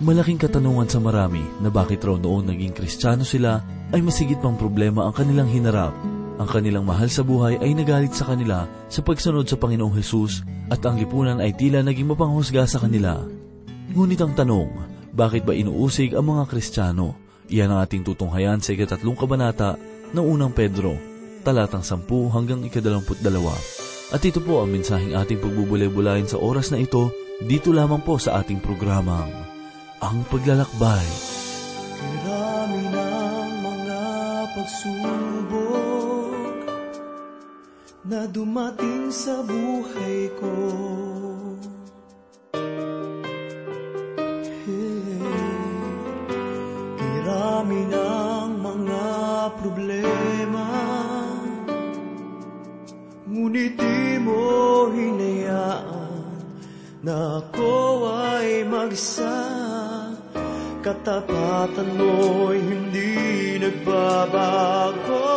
Malaking katanungan sa marami na bakit raw noong naging kristyano sila ay masigit pang problema ang kanilang hinarap. Ang kanilang mahal sa buhay ay nagalit sa kanila sa pagsunod sa Panginoong Hesus at ang lipunan ay tila naging mapanghusga sa kanila. Ngunit ang tanong, bakit ba inuusig ang mga kristyano? Iyan ang ating tutunghayan sa ikatatlong kabanata ng unang Pedro, talatang 10 hanggang ikadalamput dalawa. At ito po ang mensaheng ating pagbubulay-bulayin sa oras na ito, dito lamang po sa ating programang, Ang Paglalakbay. Marami ng mga pagsubok na dumating sa buhay ko. Kirami ng mga problema Ngunit di mo hinayaan na ako ay mag-isa Katapatan mo'y hindi nagbabago.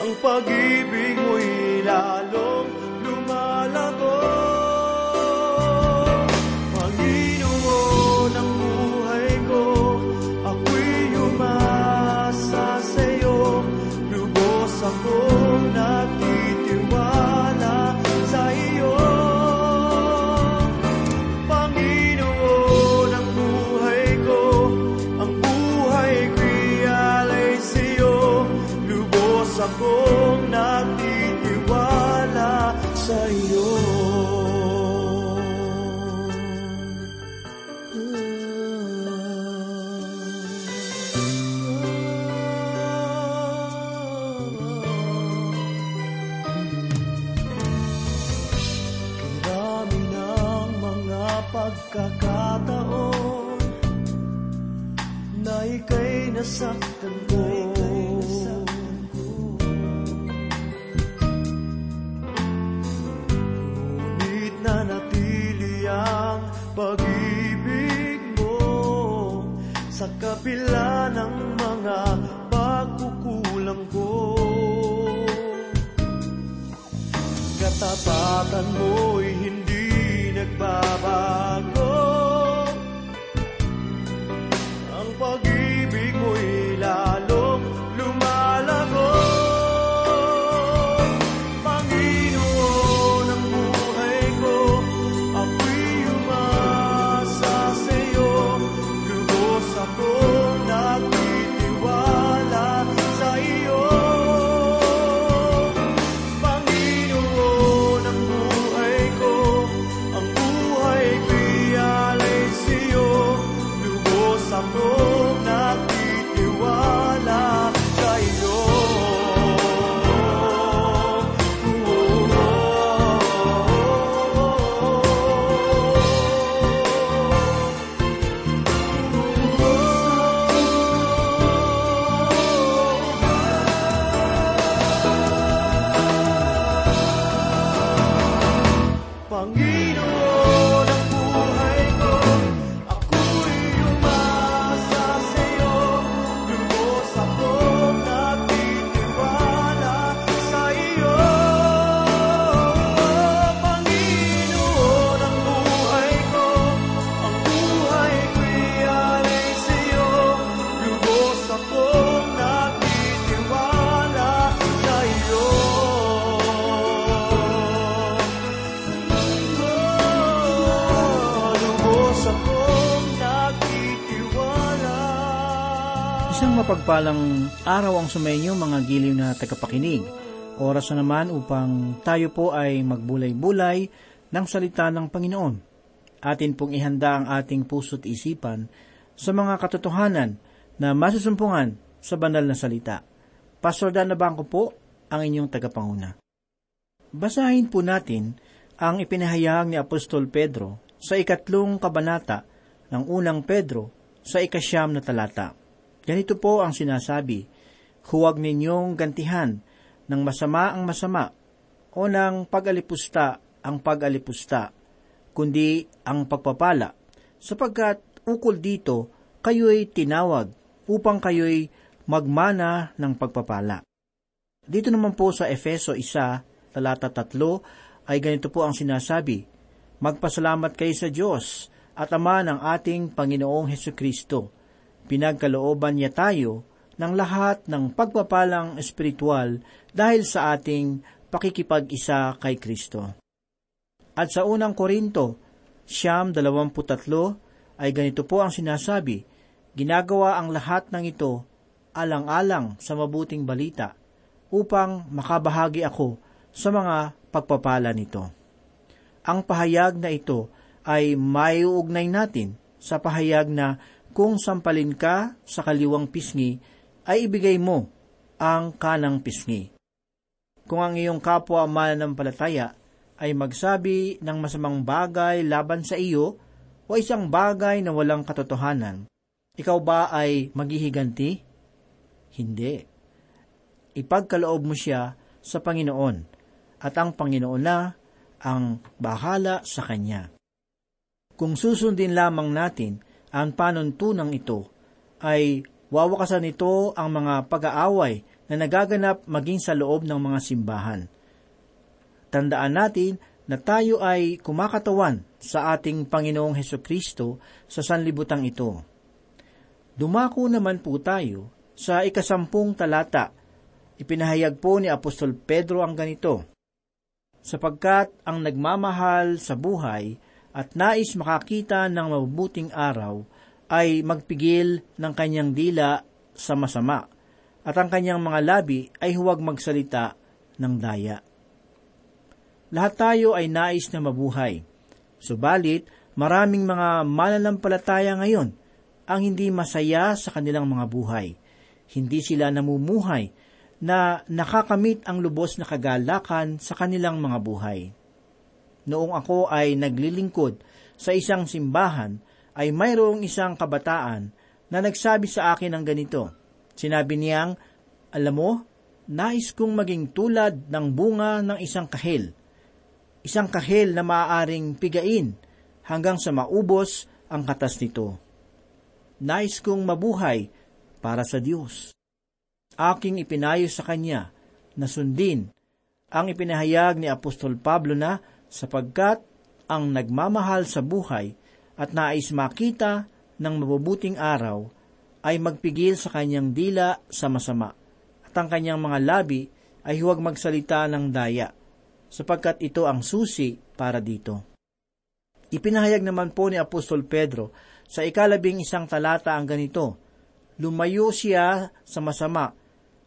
Ang pag-ibig mo'y lalong sa mapagpalang araw ang sumainyo mga giliw na tagapakinig. Oras na naman upang tayo po ay magbulay-bulay ng salita ng Panginoon. Atin pong ihanda ang ating puso't isipan sa mga katotohanan na masusumpungan sa banal na salita. Pastor Dan Bangko po ang inyong tagapanguna. Basahin po natin ang ipinahayag ni Apostol Pedro sa ikatlong kabanata ng unang Pedro sa ikasyam na talata. Ganito po ang sinasabi, Huwag ninyong gantihan ng masama ang masama o ng pag-alipusta ang pag-alipusta, kundi ang pagpapala, sapagkat ukol dito kayo'y tinawag upang kayo'y magmana ng pagpapala. Dito naman po sa Efeso 1, talata 3, ay ganito po ang sinasabi, Magpasalamat kayo sa Diyos at Ama ng ating Panginoong Heso Kristo. Pinagkalooban niya tayo ng lahat ng pagpapalang espiritual dahil sa ating pakikipag-isa kay Kristo. At sa unang Korinto, siyam dalawamputatlo, ay ganito po ang sinasabi, ginagawa ang lahat ng ito alang-alang sa mabuting balita upang makabahagi ako sa mga pagpapala nito. Ang pahayag na ito ay maiuugnay natin sa pahayag na kung sampalin ka sa kaliwang pisngi, ay ibigay mo ang kanang pisngi. Kung ang iyong kapwa mananampalataya ay magsabi ng masamang bagay laban sa iyo o isang bagay na walang katotohanan, ikaw ba ay maghihiganti? Hindi. Ipagkaloob mo siya sa Panginoon at ang Panginoon na ang bahala sa Kanya. Kung susundin lamang natin ang panuntunang ito, ay wawakasan nito ang mga pag-aaway na nagaganap maging sa loob ng mga simbahan. Tandaan natin na tayo ay kumakatawan sa ating Panginoong Heso Kristo sa sanlibutan ito. Dumako naman po tayo sa ikasampung talata. Ipinahayag po ni Apostol Pedro ang ganito, Sapagkat ang nagmamahal sa buhay at nais makakita ng mabubuting araw ay magpigil ng kanyang dila sa masama at ang kanyang mga labi ay huwag magsalita ng daya. Lahat tayo ay nais na mabuhay. Subalit, maraming mga mananampalataya ngayon ang hindi masaya sa kanilang mga buhay. Hindi sila namumuhay na nakakamit ang lubos na kagalakan sa kanilang mga buhay. Noong ako ay naglilingkod sa isang simbahan, ay mayroong isang kabataan na nagsabi sa akin ng ganito. Sinabi niyang, Alam mo, nais kong maging tulad ng bunga ng isang kahil isang kahel na maaaring pigain hanggang sa maubos ang katas nito. Nais kong mabuhay para sa Diyos. Aking ipinayo sa Kanya na sundin ang ipinahayag ni Apostol Pablo na sapagkat ang nagmamahal sa buhay at nais makita ng mabubuting araw ay magpigil sa kanyang dila sa masama at ang kanyang mga labi ay huwag magsalita ng daya sapagkat ito ang susi para dito. Ipinahayag naman po ni Apostol Pedro sa ikalabing isang talata ang ganito, Lumayo siya sa masama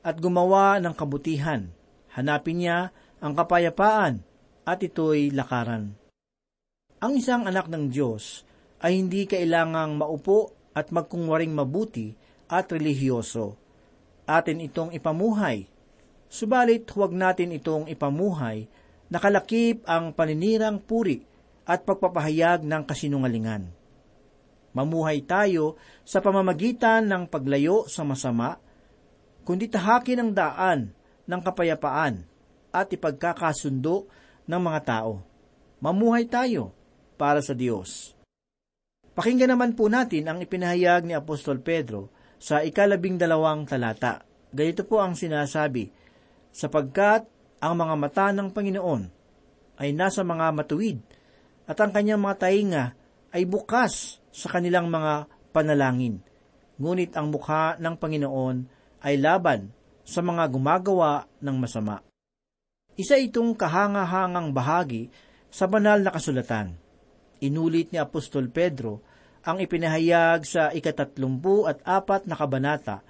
at gumawa ng kabutihan. Hanapin niya ang kapayapaan at ito'y lakaran. Ang isang anak ng Diyos ay hindi kailangang maupo at magkungwaring mabuti at relihiyoso. Atin itong ipamuhay. Subalit huwag natin itong ipamuhay nakalakip ang paninirang puri at pagpapahayag ng kasinungalingan. Mamuhay tayo sa pamamagitan ng paglayo sa masama, kundi tahakin ang daan ng kapayapaan at ipagkakasundo ng mga tao. Mamuhay tayo para sa Diyos. Pakinggan naman po natin ang ipinahayag ni Apostol Pedro sa ikalabing dalawang talata. Ganito po ang sinasabi, sapagkat ang mga mata ng Panginoon ay nasa mga matuwid at ang kanyang mga tainga ay bukas sa kanilang mga panalangin. Ngunit ang mukha ng Panginoon ay laban sa mga gumagawa ng masama. Isa itong kahanga-hangang bahagi sa banal na kasulatan. Inulit ni Apostol Pedro ang ipinahayag sa ikatatlumpu at apat na kabanata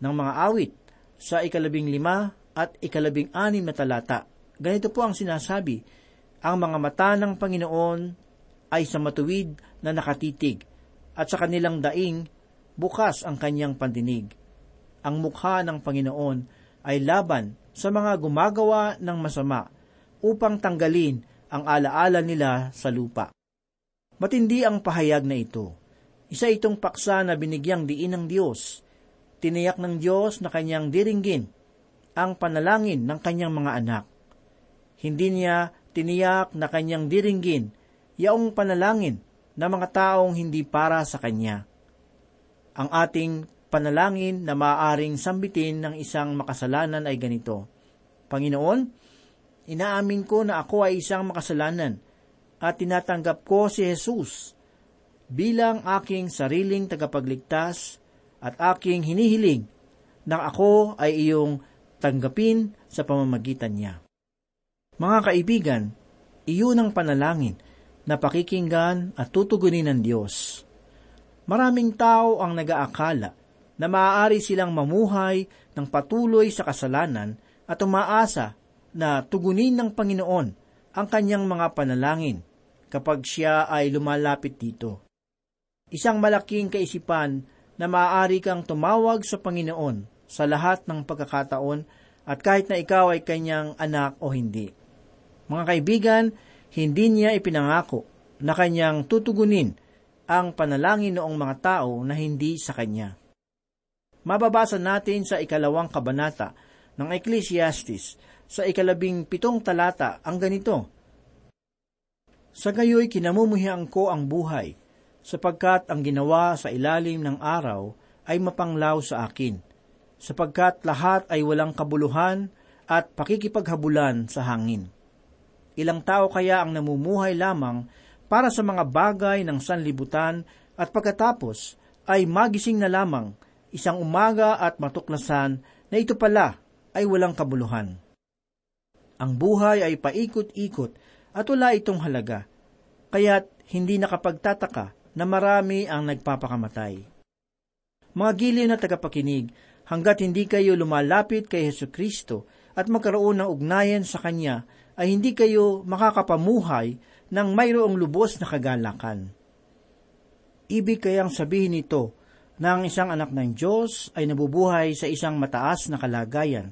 ng mga awit sa ikalabing lima at ikalabing anim na talata. Ganito po ang sinasabi, ang mga mata ng Panginoon ay sa matuwid na nakatitig, at sa kanilang daing bukas ang kanyang pandinig. Ang mukha ng Panginoon ay laban sa mga gumagawa ng masama upang tanggalin ang alaala nila sa lupa. Matindi ang pahayag na ito. Isa itong paksa na binigyang diin ng Diyos. Tiniyak ng Diyos na kanyang diringgin ang panalangin ng kanyang mga anak. Hindi niya tiniyak na kanyang diringgin yaong panalangin ng mga taong hindi para sa kanya. Ang ating panalangin na maaaring sambitin ng isang makasalanan ay ganito, Panginoon, inaamin ko na ako ay isang makasalanan at tinatanggap ko si Jesus bilang aking sariling tagapagligtas at aking hinihiling na ako ay iyong tanggapin sa pamamagitan niya. Mga kaibigan, iyon ang panalangin na pakikinggan at tutugunin ng Diyos. Maraming tao ang nagaakala na maaari silang mamuhay ng patuloy sa kasalanan at umaasa na tugunin ng Panginoon ang kanyang mga panalangin kapag siya ay lumalapit dito. Isang malaking kaisipan na maaari kang tumawag sa Panginoon sa lahat ng pagkakataon at kahit na ikaw ay kanyang anak o hindi. Mga kaibigan, hindi niya ipinangako na kanyang tutugunin ang panalangin noong mga tao na hindi sa kanya. Mababasa natin sa ikalawang kabanata ng Ecclesiastes sa ikalabing pitong talata ang ganito, Sa gayoy kinamumuhian ko ang buhay, sapagkat ang ginawa sa ilalim ng araw ay mapanglaw sa akin, sapagkat lahat ay walang kabuluhan at pakikipaghabulan sa hangin. Ilang tao kaya ang namumuhay lamang para sa mga bagay ng sanlibutan at pagkatapos ay magising na lamang isang umaga at matuklasan na ito pala ay walang kabuluhan. Ang buhay ay paikot-ikot at wala itong halaga, kaya't hindi nakapagtataka na marami ang nagpapakamatay. Mga giliw na tagapakinig, hanggat hindi kayo lumalapit kay Heso Kristo at magkaroon ng ugnayan sa Kanya, ay hindi kayo makakapamuhay ng mayroong lubos na kagalakan. Ibig kayang sabihin nito na ang isang anak ng Diyos ay nabubuhay sa isang mataas na kalagayan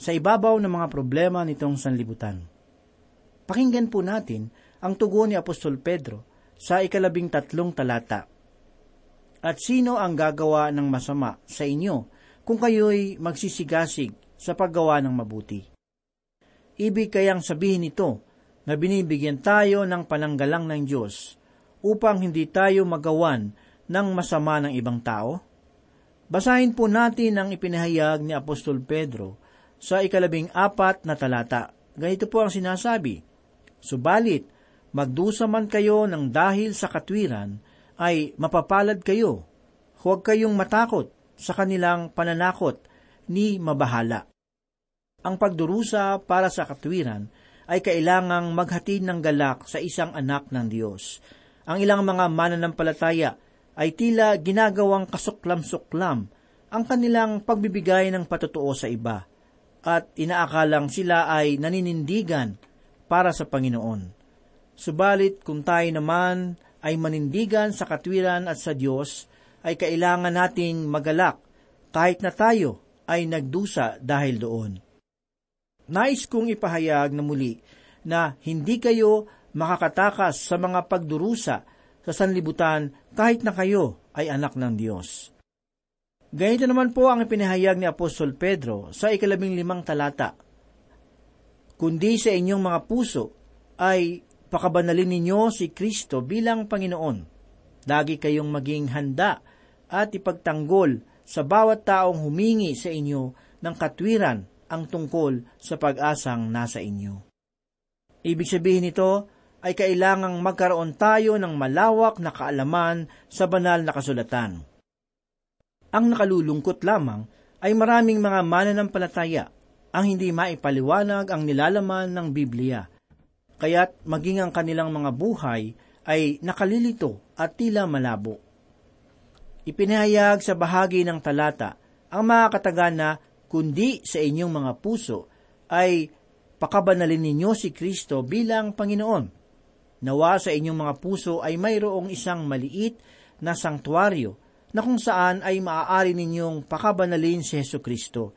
sa ibabaw ng mga problema nitong sanlibutan. Pakinggan po natin ang tugon ni Apostol Pedro sa ikalabing tatlong talata. At sino ang gagawa ng masama sa inyo kung kayo'y magsisigasig sa paggawa ng mabuti? Ibig kayang sabihin nito na binibigyan tayo ng pananggalang ng Diyos upang hindi tayo magawan ng masama ng ibang tao? Basahin po natin ang ipinahayag ni Apostol Pedro sa ikalabing apat na talata. Ganito po ang sinasabi, Subalit, magdusa man kayo ng dahil sa katwiran, ay mapapalad kayo. Huwag kayong matakot sa kanilang pananakot ni mabahala. Ang pagdurusa para sa katwiran ay kailangang maghatid ng galak sa isang anak ng Diyos. Ang ilang mga mananampalataya ay tila ginagawang kasuklam-suklam ang kanilang pagbibigay ng patotoo sa iba at inaakalang sila ay naninindigan para sa Panginoon. Subalit kung tayo naman ay manindigan sa katwiran at sa Diyos, ay kailangan nating magalak kahit na tayo ay nagdusa dahil doon. Nais kong ipahayag na muli na hindi kayo makakatakas sa mga pagdurusa sa sanlibutan kahit na kayo ay anak ng Diyos. Ganito naman po ang ipinahayag ni Apostol Pedro sa ikalabing limang talata. Kundi sa inyong mga puso ay pakabanalin ninyo si Kristo bilang Panginoon. Lagi kayong maging handa at ipagtanggol sa bawat taong humingi sa inyo ng katwiran ang tungkol sa pag-asang nasa inyo. Ibig sabihin nito ay kailangang magkaroon tayo ng malawak na kaalaman sa banal na kasulatan. Ang nakalulungkot lamang ay maraming mga mananampalataya ang hindi maipaliwanag ang nilalaman ng Biblia, kaya't maging ang kanilang mga buhay ay nakalilito at tila malabo. Ipinahayag sa bahagi ng talata ang mga kataga na kundi sa inyong mga puso ay pakabanalin ninyo si Kristo bilang Panginoon. Nawa sa inyong mga puso ay mayroong isang maliit na sanktuaryo na kung saan ay maaari ninyong pakabanalin si Heso Kristo.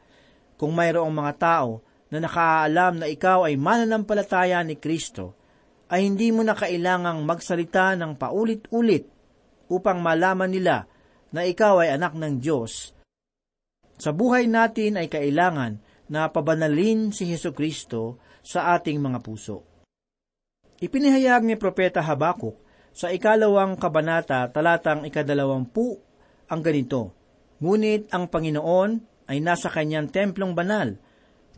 Kung mayroong mga tao na nakaalam na ikaw ay mananampalataya ni Kristo, ay hindi mo na kailangang magsalita ng paulit-ulit upang malaman nila na ikaw ay anak ng Diyos sa buhay natin ay kailangan na pabanalin si Heso Kristo sa ating mga puso. Ipinahayag ni Propeta Habakuk sa ikalawang kabanata talatang ikadalawampu ang ganito, Ngunit ang Panginoon ay nasa kanyang templong banal,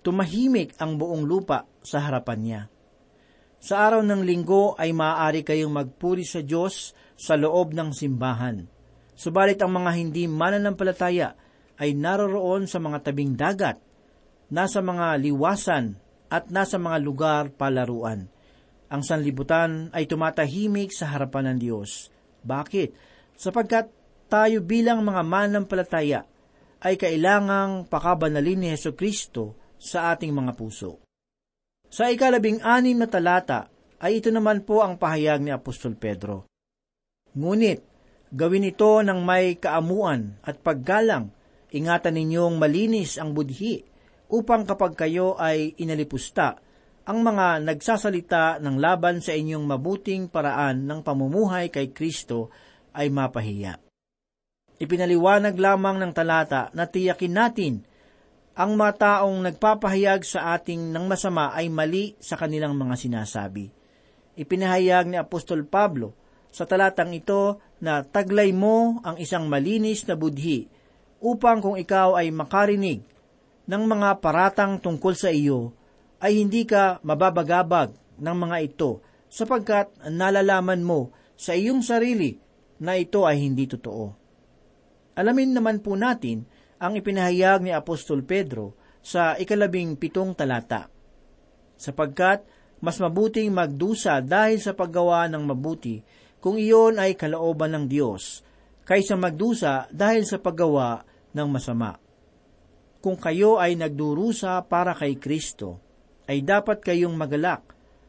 tumahimik ang buong lupa sa harapan niya. Sa araw ng linggo ay maaari kayong magpuri sa Diyos sa loob ng simbahan. Subalit ang mga hindi mananampalataya ay naroroon sa mga tabing dagat, nasa mga liwasan at nasa mga lugar palaruan. Ang sanlibutan ay tumatahimik sa harapan ng Diyos. Bakit? Sapagkat tayo bilang mga mananampalataya ay kailangang pakabanalin ni Heso Kristo sa ating mga puso. Sa ikalabing anim na talata ay ito naman po ang pahayag ni Apostol Pedro. Ngunit, gawin ito ng may kaamuan at paggalang, ingatan ninyong malinis ang budhi, upang kapag kayo ay inalipusta, ang mga nagsasalita ng laban sa inyong mabuting paraan ng pamumuhay kay Kristo ay mapahiya. Ipinaliwanag lamang ng talata na tiyakin natin ang mga taong nagpapahayag sa ating ng masama ay mali sa kanilang mga sinasabi. Ipinahayag ni Apostol Pablo sa talatang ito na taglay mo ang isang malinis na budhi upang kung ikaw ay makarinig ng mga paratang tungkol sa iyo, ay hindi ka mababagabag ng mga ito sapagkat nalalaman mo sa iyong sarili na ito ay hindi totoo. Alamin naman po natin ang ipinahayag ni Apostol Pedro sa ikalabing pitong talata. Sapagkat mas mabuting magdusa dahil sa paggawa ng mabuti kung iyon ay kalooban ng Diyos, kaysa magdusa dahil sa paggawa ng masama. Kung kayo ay nagdurusa para kay Kristo, ay dapat kayong magalak.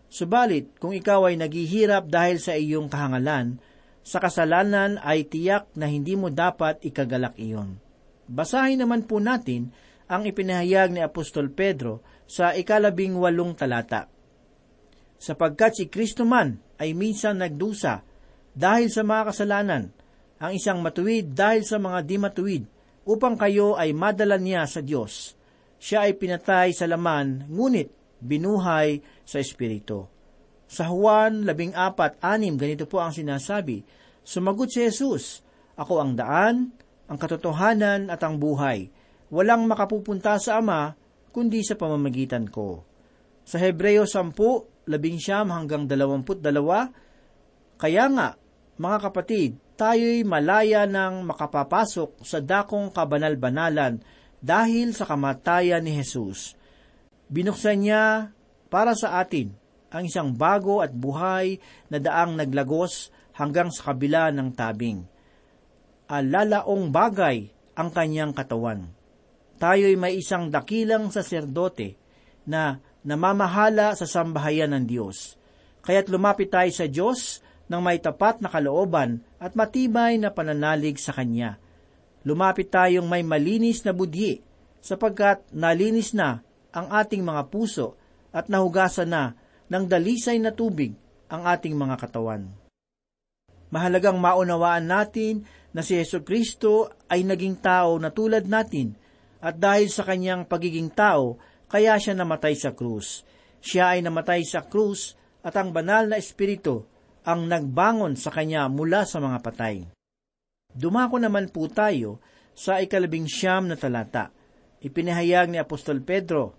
Subalit, kung ikaw ay naghihirap dahil sa iyong kahangalan, sa kasalanan ay tiyak na hindi mo dapat ikagalak iyon. Basahin naman po natin ang ipinahayag ni Apostol Pedro sa ikalabing walong talata. Sapagkat si Kristo man ay minsan nagdusa dahil sa mga kasalanan, ang isang matuwid dahil sa mga di matuwid, upang kayo ay madala niya sa Diyos. Siya ay pinatay sa laman, ngunit binuhay sa Espiritu. Sa Juan 14.6, ganito po ang sinasabi, Sumagot si Jesus, Ako ang daan, ang katotohanan at ang buhay. Walang makapupunta sa Ama, kundi sa pamamagitan ko. Sa Hebreo 10, 11 hanggang 22, kaya nga, mga kapatid, tayo'y malaya ng makapapasok sa dakong kabanal-banalan dahil sa kamatayan ni Jesus. Binuksan niya para sa atin ang isang bago at buhay na daang naglagos hanggang sa kabila ng tabing. Alalaong bagay ang kanyang katawan. Tayo'y may isang dakilang saserdote na namamahala sa sambahayan ng Diyos. Kaya't lumapit tayo sa Diyos ng may tapat na kalooban at matibay na pananalig sa Kanya. Lumapit tayong may malinis na budhi, sapagkat nalinis na ang ating mga puso at nahugasan na ng dalisay na tubig ang ating mga katawan. Mahalagang maunawaan natin na si Yesu Kristo ay naging tao na tulad natin at dahil sa kanyang pagiging tao, kaya siya namatay sa krus. Siya ay namatay sa krus at ang banal na espiritu ang nagbangon sa kanya mula sa mga patay. Dumako naman po tayo sa ikalabing siyam na talata. Ipinahayag ni Apostol Pedro,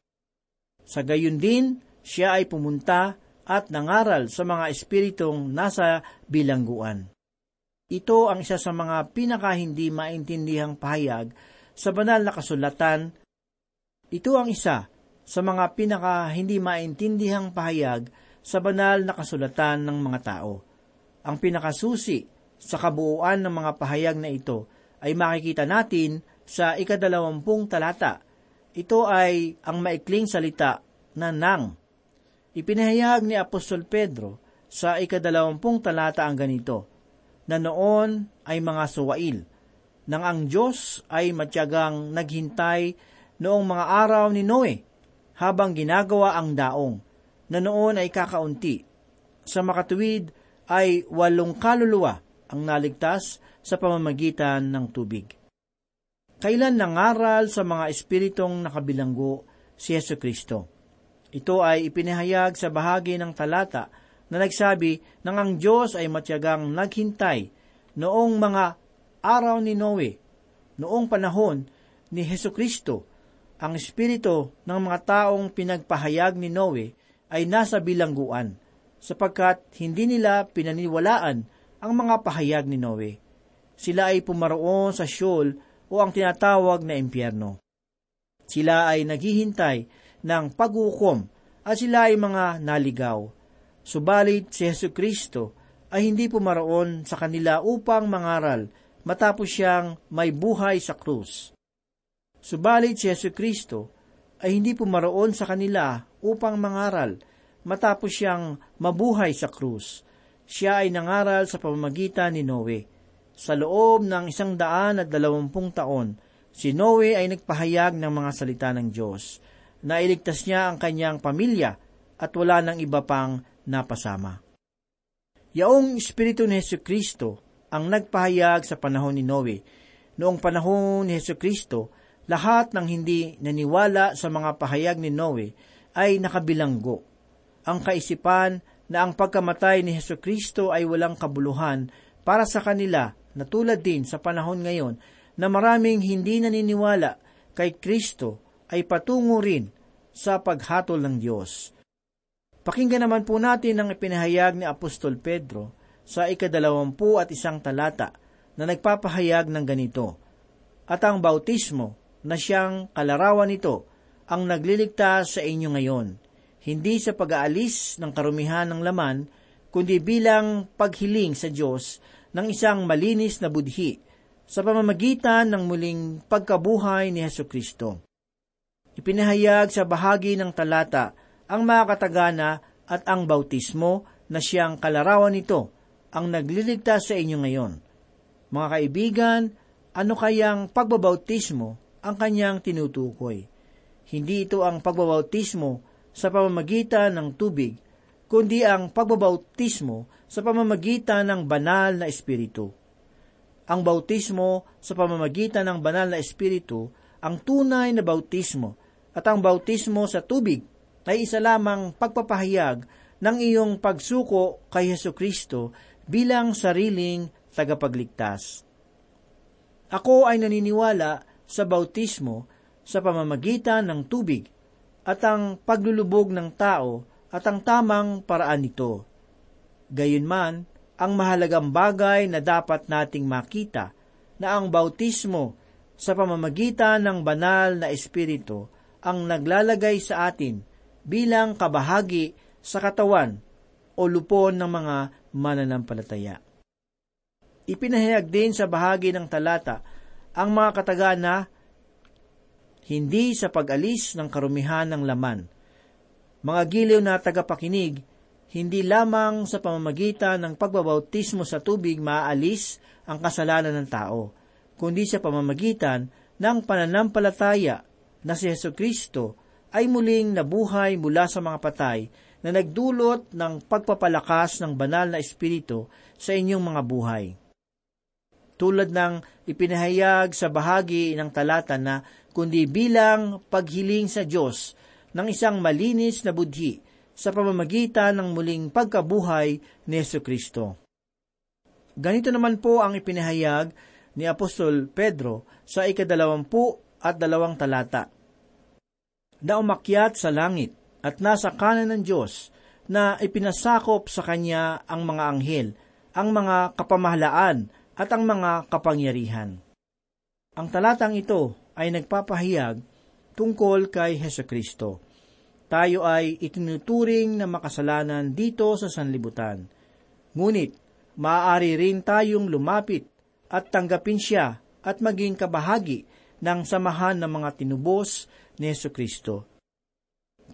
Sa gayon din, siya ay pumunta at nangaral sa mga espiritong nasa bilangguan. Ito ang isa sa mga pinaka hindi maintindihang pahayag sa banal na kasulatan. Ito ang isa sa mga pinaka hindi maintindihang pahayag sa banal na kasulatan ng mga tao. Ang pinakasusi sa kabuuan ng mga pahayag na ito ay makikita natin sa ikadalawampung talata. Ito ay ang maikling salita na nang. Ipinahayag ni Apostol Pedro sa ikadalawampung talata ang ganito, na noon ay mga suwail, nang ang Diyos ay matyagang naghintay noong mga araw ni Noe habang ginagawa ang daong na noon ay kakaunti. Sa makatuwid ay walong kaluluwa ang naligtas sa pamamagitan ng tubig. Kailan nangaral sa mga espiritong nakabilanggo si Yesu Kristo? Ito ay ipinahayag sa bahagi ng talata na nagsabi nang ang Diyos ay matyagang naghintay noong mga araw ni Noe, noong panahon ni Heso Kristo, ang espiritu ng mga taong pinagpahayag ni Noe ay nasa bilangguan sapagkat hindi nila pinaniwalaan ang mga pahayag ni Noe. Sila ay pumaroon sa Sheol o ang tinatawag na impyerno. Sila ay naghihintay ng paghukom at sila ay mga naligaw. Subalit si Yesu Kristo ay hindi pumaroon sa kanila upang mangaral matapos siyang may buhay sa krus. Subalit si Yesu Kristo ay hindi pumaroon sa kanila upang mangaral matapos siyang mabuhay sa krus. Siya ay nangaral sa pamamagitan ni Noe. Sa loob ng isang daan at dalawampung taon, si Noe ay nagpahayag ng mga salita ng Diyos. Nailigtas niya ang kanyang pamilya at wala ng iba pang napasama. Yaong Espiritu ni Heso Kristo ang nagpahayag sa panahon ni Noe. Noong panahon ni Heso Kristo, lahat ng hindi naniwala sa mga pahayag ni Noe ay nakabilanggo. Ang kaisipan na ang pagkamatay ni Heso Kristo ay walang kabuluhan para sa kanila na tulad din sa panahon ngayon na maraming hindi naniniwala kay Kristo ay patungo rin sa paghatol ng Diyos. Pakinggan naman po natin ang ipinahayag ni Apostol Pedro sa ikadalawampu at isang talata na nagpapahayag ng ganito, At ang bautismo na siyang kalarawan nito ang nagliligtas sa inyo ngayon, hindi sa pag-aalis ng karumihan ng laman, kundi bilang paghiling sa Diyos ng isang malinis na budhi sa pamamagitan ng muling pagkabuhay ni Heso Kristo. Ipinahayag sa bahagi ng talata ang mga katagana at ang bautismo na siyang kalarawan nito ang nagliligtas sa inyo ngayon. Mga kaibigan, ano kayang pagbabautismo ang kanyang tinutukoy? Hindi ito ang pagbabautismo sa pamamagitan ng tubig, kundi ang pagbabautismo sa pamamagitan ng banal na espiritu. Ang bautismo sa pamamagitan ng banal na espiritu ang tunay na bautismo at ang bautismo sa tubig ay isa lamang pagpapahayag ng iyong pagsuko kay Heso Kristo bilang sariling tagapagligtas. Ako ay naniniwala sa bautismo sa pamamagitan ng tubig at ang paglulubog ng tao at ang tamang paraan nito. Gayunman, ang mahalagang bagay na dapat nating makita na ang bautismo sa pamamagitan ng banal na espiritu ang naglalagay sa atin bilang kabahagi sa katawan o lupon ng mga mananampalataya. Ipinahayag din sa bahagi ng talata ang mga katagana hindi sa pag-alis ng karumihan ng laman. Mga giliw na tagapakinig, hindi lamang sa pamamagitan ng pagbabautismo sa tubig maaalis ang kasalanan ng tao, kundi sa pamamagitan ng pananampalataya na si Yesu Kristo ay muling nabuhay mula sa mga patay na nagdulot ng pagpapalakas ng banal na espiritu sa inyong mga buhay. Tulad ng ipinahayag sa bahagi ng talata na kundi bilang paghiling sa Diyos ng isang malinis na budhi sa pamamagitan ng muling pagkabuhay ni Yesu Kristo. Ganito naman po ang ipinahayag ni Apostol Pedro sa ikadalawampu at dalawang talata. Na umakyat sa langit at nasa kanan ng Diyos na ipinasakop sa Kanya ang mga anghel, ang mga kapamahalaan at ang mga kapangyarihan. Ang talatang ito ay nagpapahayag tungkol kay Heso Kristo. Tayo ay itinuturing na makasalanan dito sa sanlibutan. Ngunit, maaari rin tayong lumapit at tanggapin siya at maging kabahagi ng samahan ng mga tinubos ni Yesu Kristo.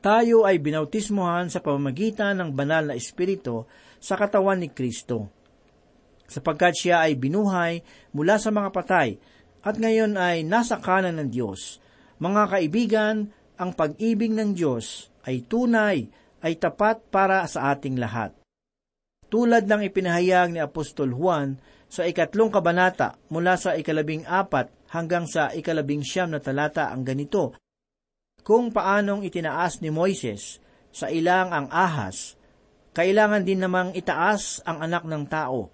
Tayo ay binautismuhan sa pamamagitan ng banal na espiritu sa katawan ni Kristo. Sapagkat siya ay binuhay mula sa mga patay at ngayon ay nasa kanan ng Diyos. Mga kaibigan, ang pag-ibig ng Diyos ay tunay, ay tapat para sa ating lahat. Tulad ng ipinahayag ni Apostol Juan sa ikatlong kabanata mula sa ikalabing apat hanggang sa ikalabing siyam na talata ang ganito, kung paanong itinaas ni Moises sa ilang ang ahas, kailangan din namang itaas ang anak ng tao,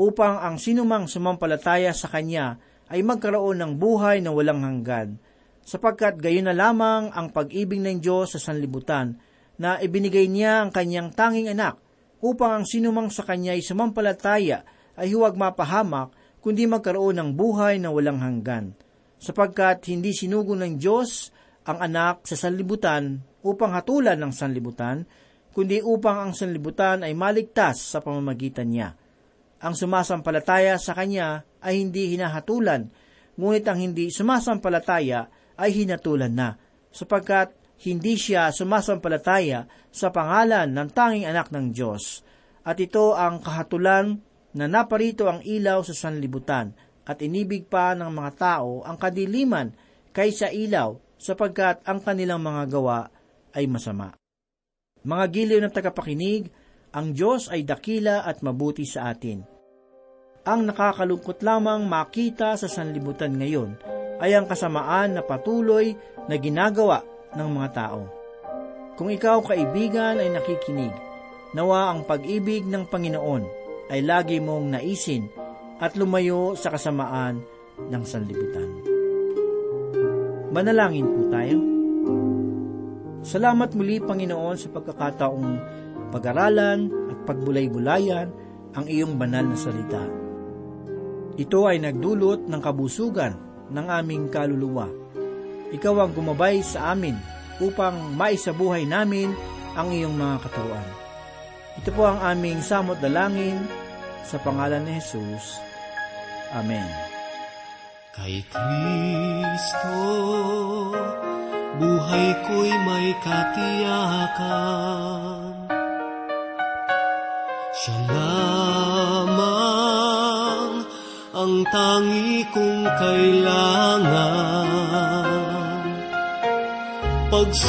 upang ang sinumang sumampalataya sa kanya ay magkaroon ng buhay na walang hanggan, sapagkat gayon na lamang ang pag-ibig ng Diyos sa sanlibutan na ibinigay niya ang kanyang tanging anak upang ang sinumang sa kanya'y sumampalataya ay huwag mapahamak, kundi magkaroon ng buhay na walang hanggan. Sapagkat hindi sinugo ng Diyos ang anak sa sanlibutan upang hatulan ng sanlibutan, kundi upang ang sanlibutan ay maligtas sa pamamagitan niya. Ang sumasampalataya sa Kanya ay hindi hinahatulan, ngunit ang hindi sumasampalataya ay hinatulan na, sapagkat hindi siya sumasampalataya sa pangalan ng tanging anak ng Diyos. At ito ang kahatulan na naparito ang ilaw sa sanlibutan at inibig pa ng mga tao ang kadiliman kaysa ilaw sapagkat ang kanilang mga gawa ay masama. Mga giliw ng tagapakinig, ang Diyos ay dakila at mabuti sa atin. Ang nakakalungkot lamang makita sa sanlibutan ngayon ay ang kasamaan na patuloy na ginagawa ng mga tao. Kung ikaw kaibigan ay nakikinig, nawa ang pag-ibig ng Panginoon ay lagi mong naisin at lumayo sa kasamaan ng sanlibutan. Manalangin po tayo. Salamat muli, Panginoon, sa pagkakataong pag-aralan at pagbulay-bulayan ang iyong banal na salita. Ito ay nagdulot ng kabusugan ng aming kaluluwa. Ikaw ang gumabay sa amin upang maisabuhay namin ang iyong mga katuruan. Ito po ang aming samot dalangin sa pangalan ni Jesus. Amen. Kay Kristo, buhay ko'y may katiyakan. Siya lamang ang tangi kong kailangan. Pagsubok,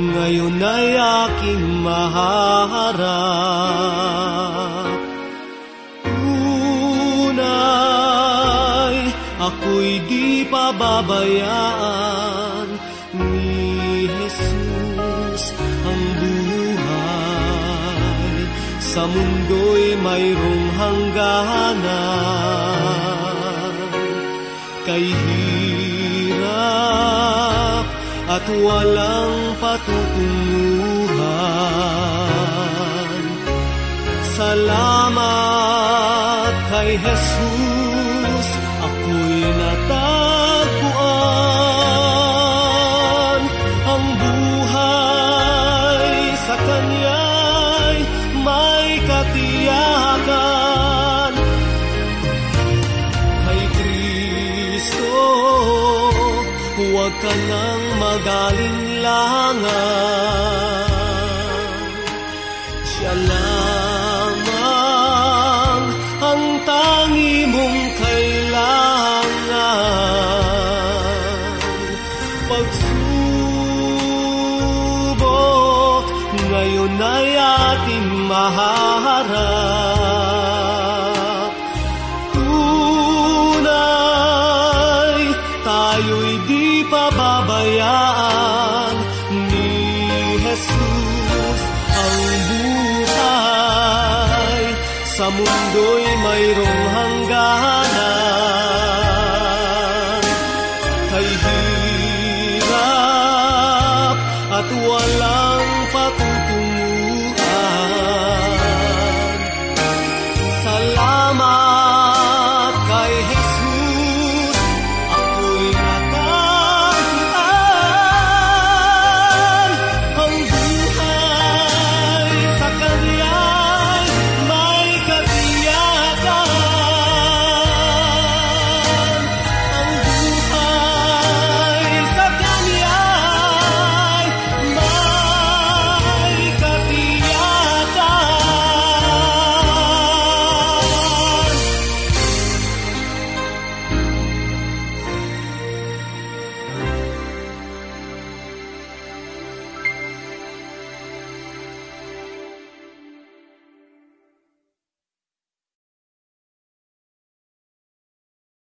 ngayon ay aking maharap. Tunay, ako'y di pababayaan ni Jesus ang buhay. Sa mundo'y mayroong hangganan. Kay hirap at walang patutunguhan. Salamat kay Jesus, katiyakan. Kay Kristo, huwag ka nang magalinlangan. Mundo'y mayroong hangganan. Kay hirap at wala